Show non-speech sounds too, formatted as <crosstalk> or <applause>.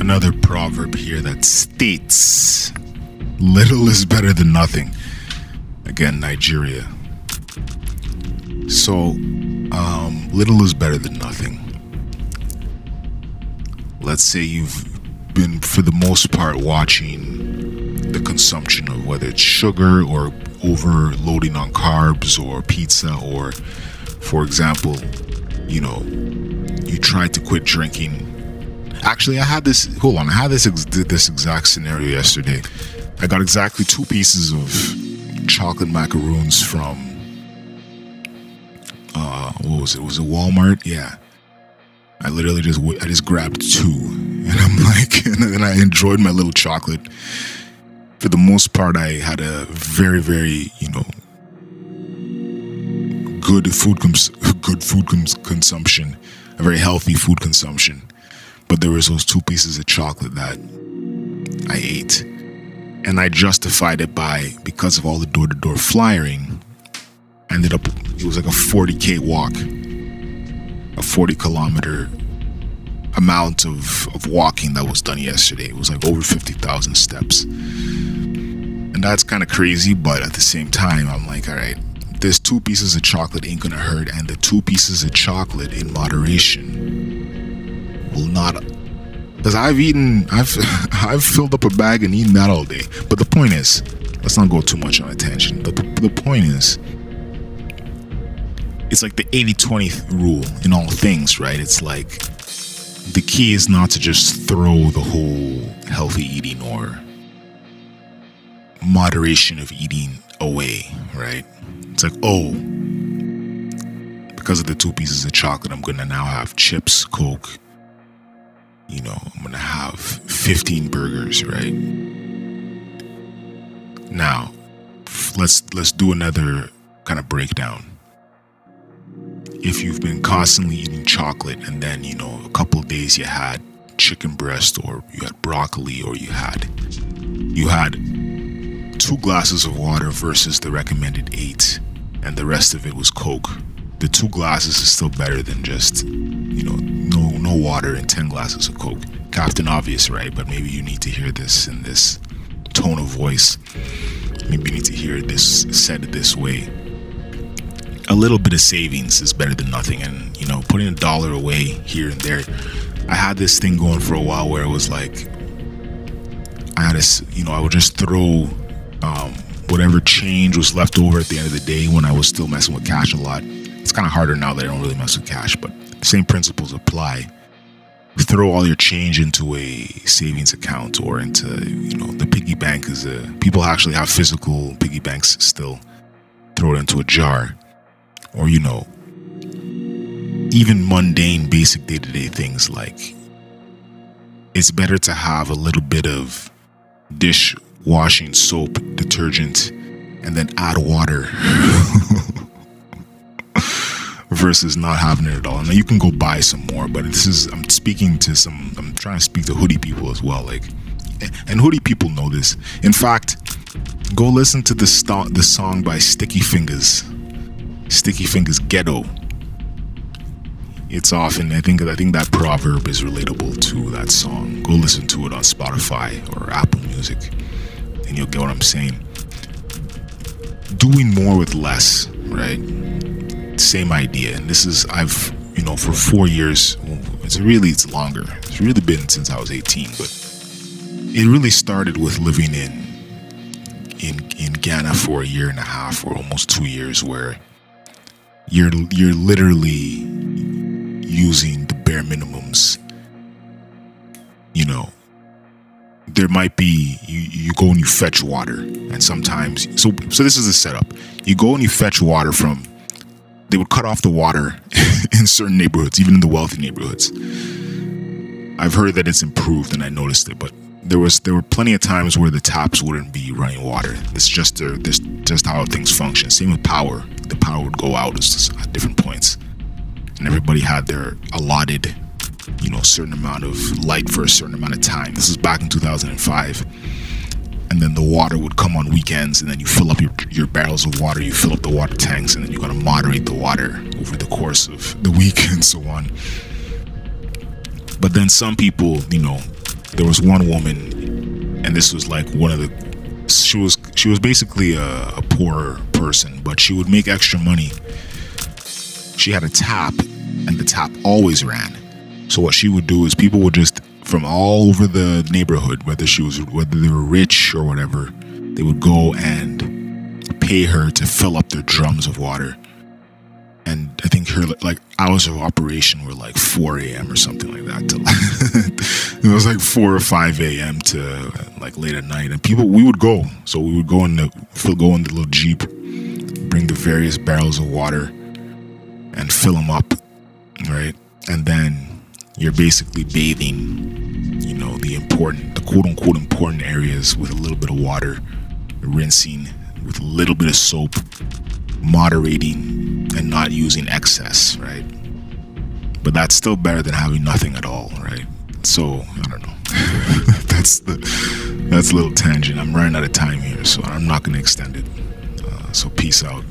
another proverb here that states little is better than nothing. Again, Nigeria. So, um, little is better than nothing. Let's say you've been, for the most part, watching the consumption of whether it's sugar or overloading on carbs or pizza, or, for example, you know, you tried to quit drinking. Actually, I had this. Hold on, I had this this exact scenario yesterday. I got exactly two pieces of chocolate macaroons from. Uh, what was it? Was it Walmart? Yeah. I literally just I just grabbed two, <laughs> and I'm like, <laughs> and then I enjoyed my little chocolate. For the most part, I had a very, very, you know, good food cons- <laughs> good food cons- consumption, a very healthy food consumption. But there was those two pieces of chocolate that I ate, and I justified it by because of all the door-to-door flyering. Ended up it was like a 40k walk, a 40 kilometer amount of, of walking that was done yesterday. It was like over 50,000 steps. And that's kind of crazy, but at the same time, I'm like, all right, this two pieces of chocolate ain't gonna hurt, and the two pieces of chocolate in moderation will not. Because I've eaten, I've <laughs> I've filled up a bag and eaten that all day. But the point is, let's not go too much on a tangent. But the, the point is, it's like the 80-20 rule in all things, right? It's like the key is not to just throw the whole healthy eating or moderation of eating away, right? It's like, oh, because of the two pieces of chocolate, I'm gonna now have chips, Coke. You know, I'm gonna have 15 burgers, right? Now, let's let's do another kind of breakdown. If you've been constantly eating chocolate and then, you know, a couple days you had chicken breast or you had broccoli or you had you had two glasses of water versus the recommended eight, and the rest of it was Coke. The two glasses is still better than just, you know, no water and ten glasses of Coke. Captain Obvious, right? But maybe you need to hear this in this tone of voice. Maybe you need to hear this said this way. A little bit of savings is better than nothing, and you know, putting a dollar away here and there. I had this thing going for a while where it was like I had a, you know, I would just throw um, whatever change was left over at the end of the day when I was still messing with cash a lot. It's kind of harder now that I don't really mess with cash, but same principles apply. Throw all your change into a savings account or into, you know, the piggy bank is a, people actually have physical piggy banks still. Throw it into a jar. Or, you know, even mundane, basic day to day things like it's better to have a little bit of dish washing soap, detergent, and then add water <laughs> versus not having it at all. Now you can go buy some more, but this is I'm speaking to some I'm trying to speak to hoodie people as well. Like and hoodie people know this. In fact, go listen to the st- the song by Sticky Fingers. Sticky Fingers Ghetto. It's often I think I think that proverb is relatable to that song. Go listen to it on Spotify or Apple Music and you'll get what I'm saying. Doing more with less, right? Same idea. And this is I've you know for four years. It's really it's longer. It's really been since I was 18, but it really started with living in in in Ghana for a year and a half or almost two years, where you're you're literally using the bare minimums. You know, there might be you, you go and you fetch water and sometimes so so this is the setup you go and you fetch water from they would cut off the water <laughs> in certain neighborhoods even in the wealthy neighborhoods. I've heard that it's improved and i noticed it but there was there were plenty of times where the taps wouldn't be running water. It's just a, this just how things function. Same with power. The power would go out at different points. And everybody had their allotted you know, certain amount of light for a certain amount of time. This is back in 2005. And then the water would come on weekends, and then you fill up your, your barrels of water, you fill up the water tanks, and then you got to moderate the water over the course of the <laughs> week and so on. But then some people, you know, there was one woman, and this was like one of the. She was she was basically a, a poor person, but she would make extra money. She had a tap, and the tap always ran. So what she would do is people would just from all over the neighborhood, whether she was whether they were rich or whatever, they would go and pay her to fill up their drums of water and I think her like hours of operation were like 4 a.m. or something like that. <laughs> It was like 4 or 5 a.m. to like late at night, and people we would go. So we would go in the go in the little jeep, bring the various barrels of water, and fill them up, right? And then you're basically bathing, you know, the important, the quote unquote important areas with a little bit of water, rinsing with a little bit of soap, moderating and not using excess, right? But that's still better than having nothing at all, right? So I don't know. <laughs> that's the that's a little tangent. I'm running out of time here, so I'm not going to extend it. Uh, so peace out.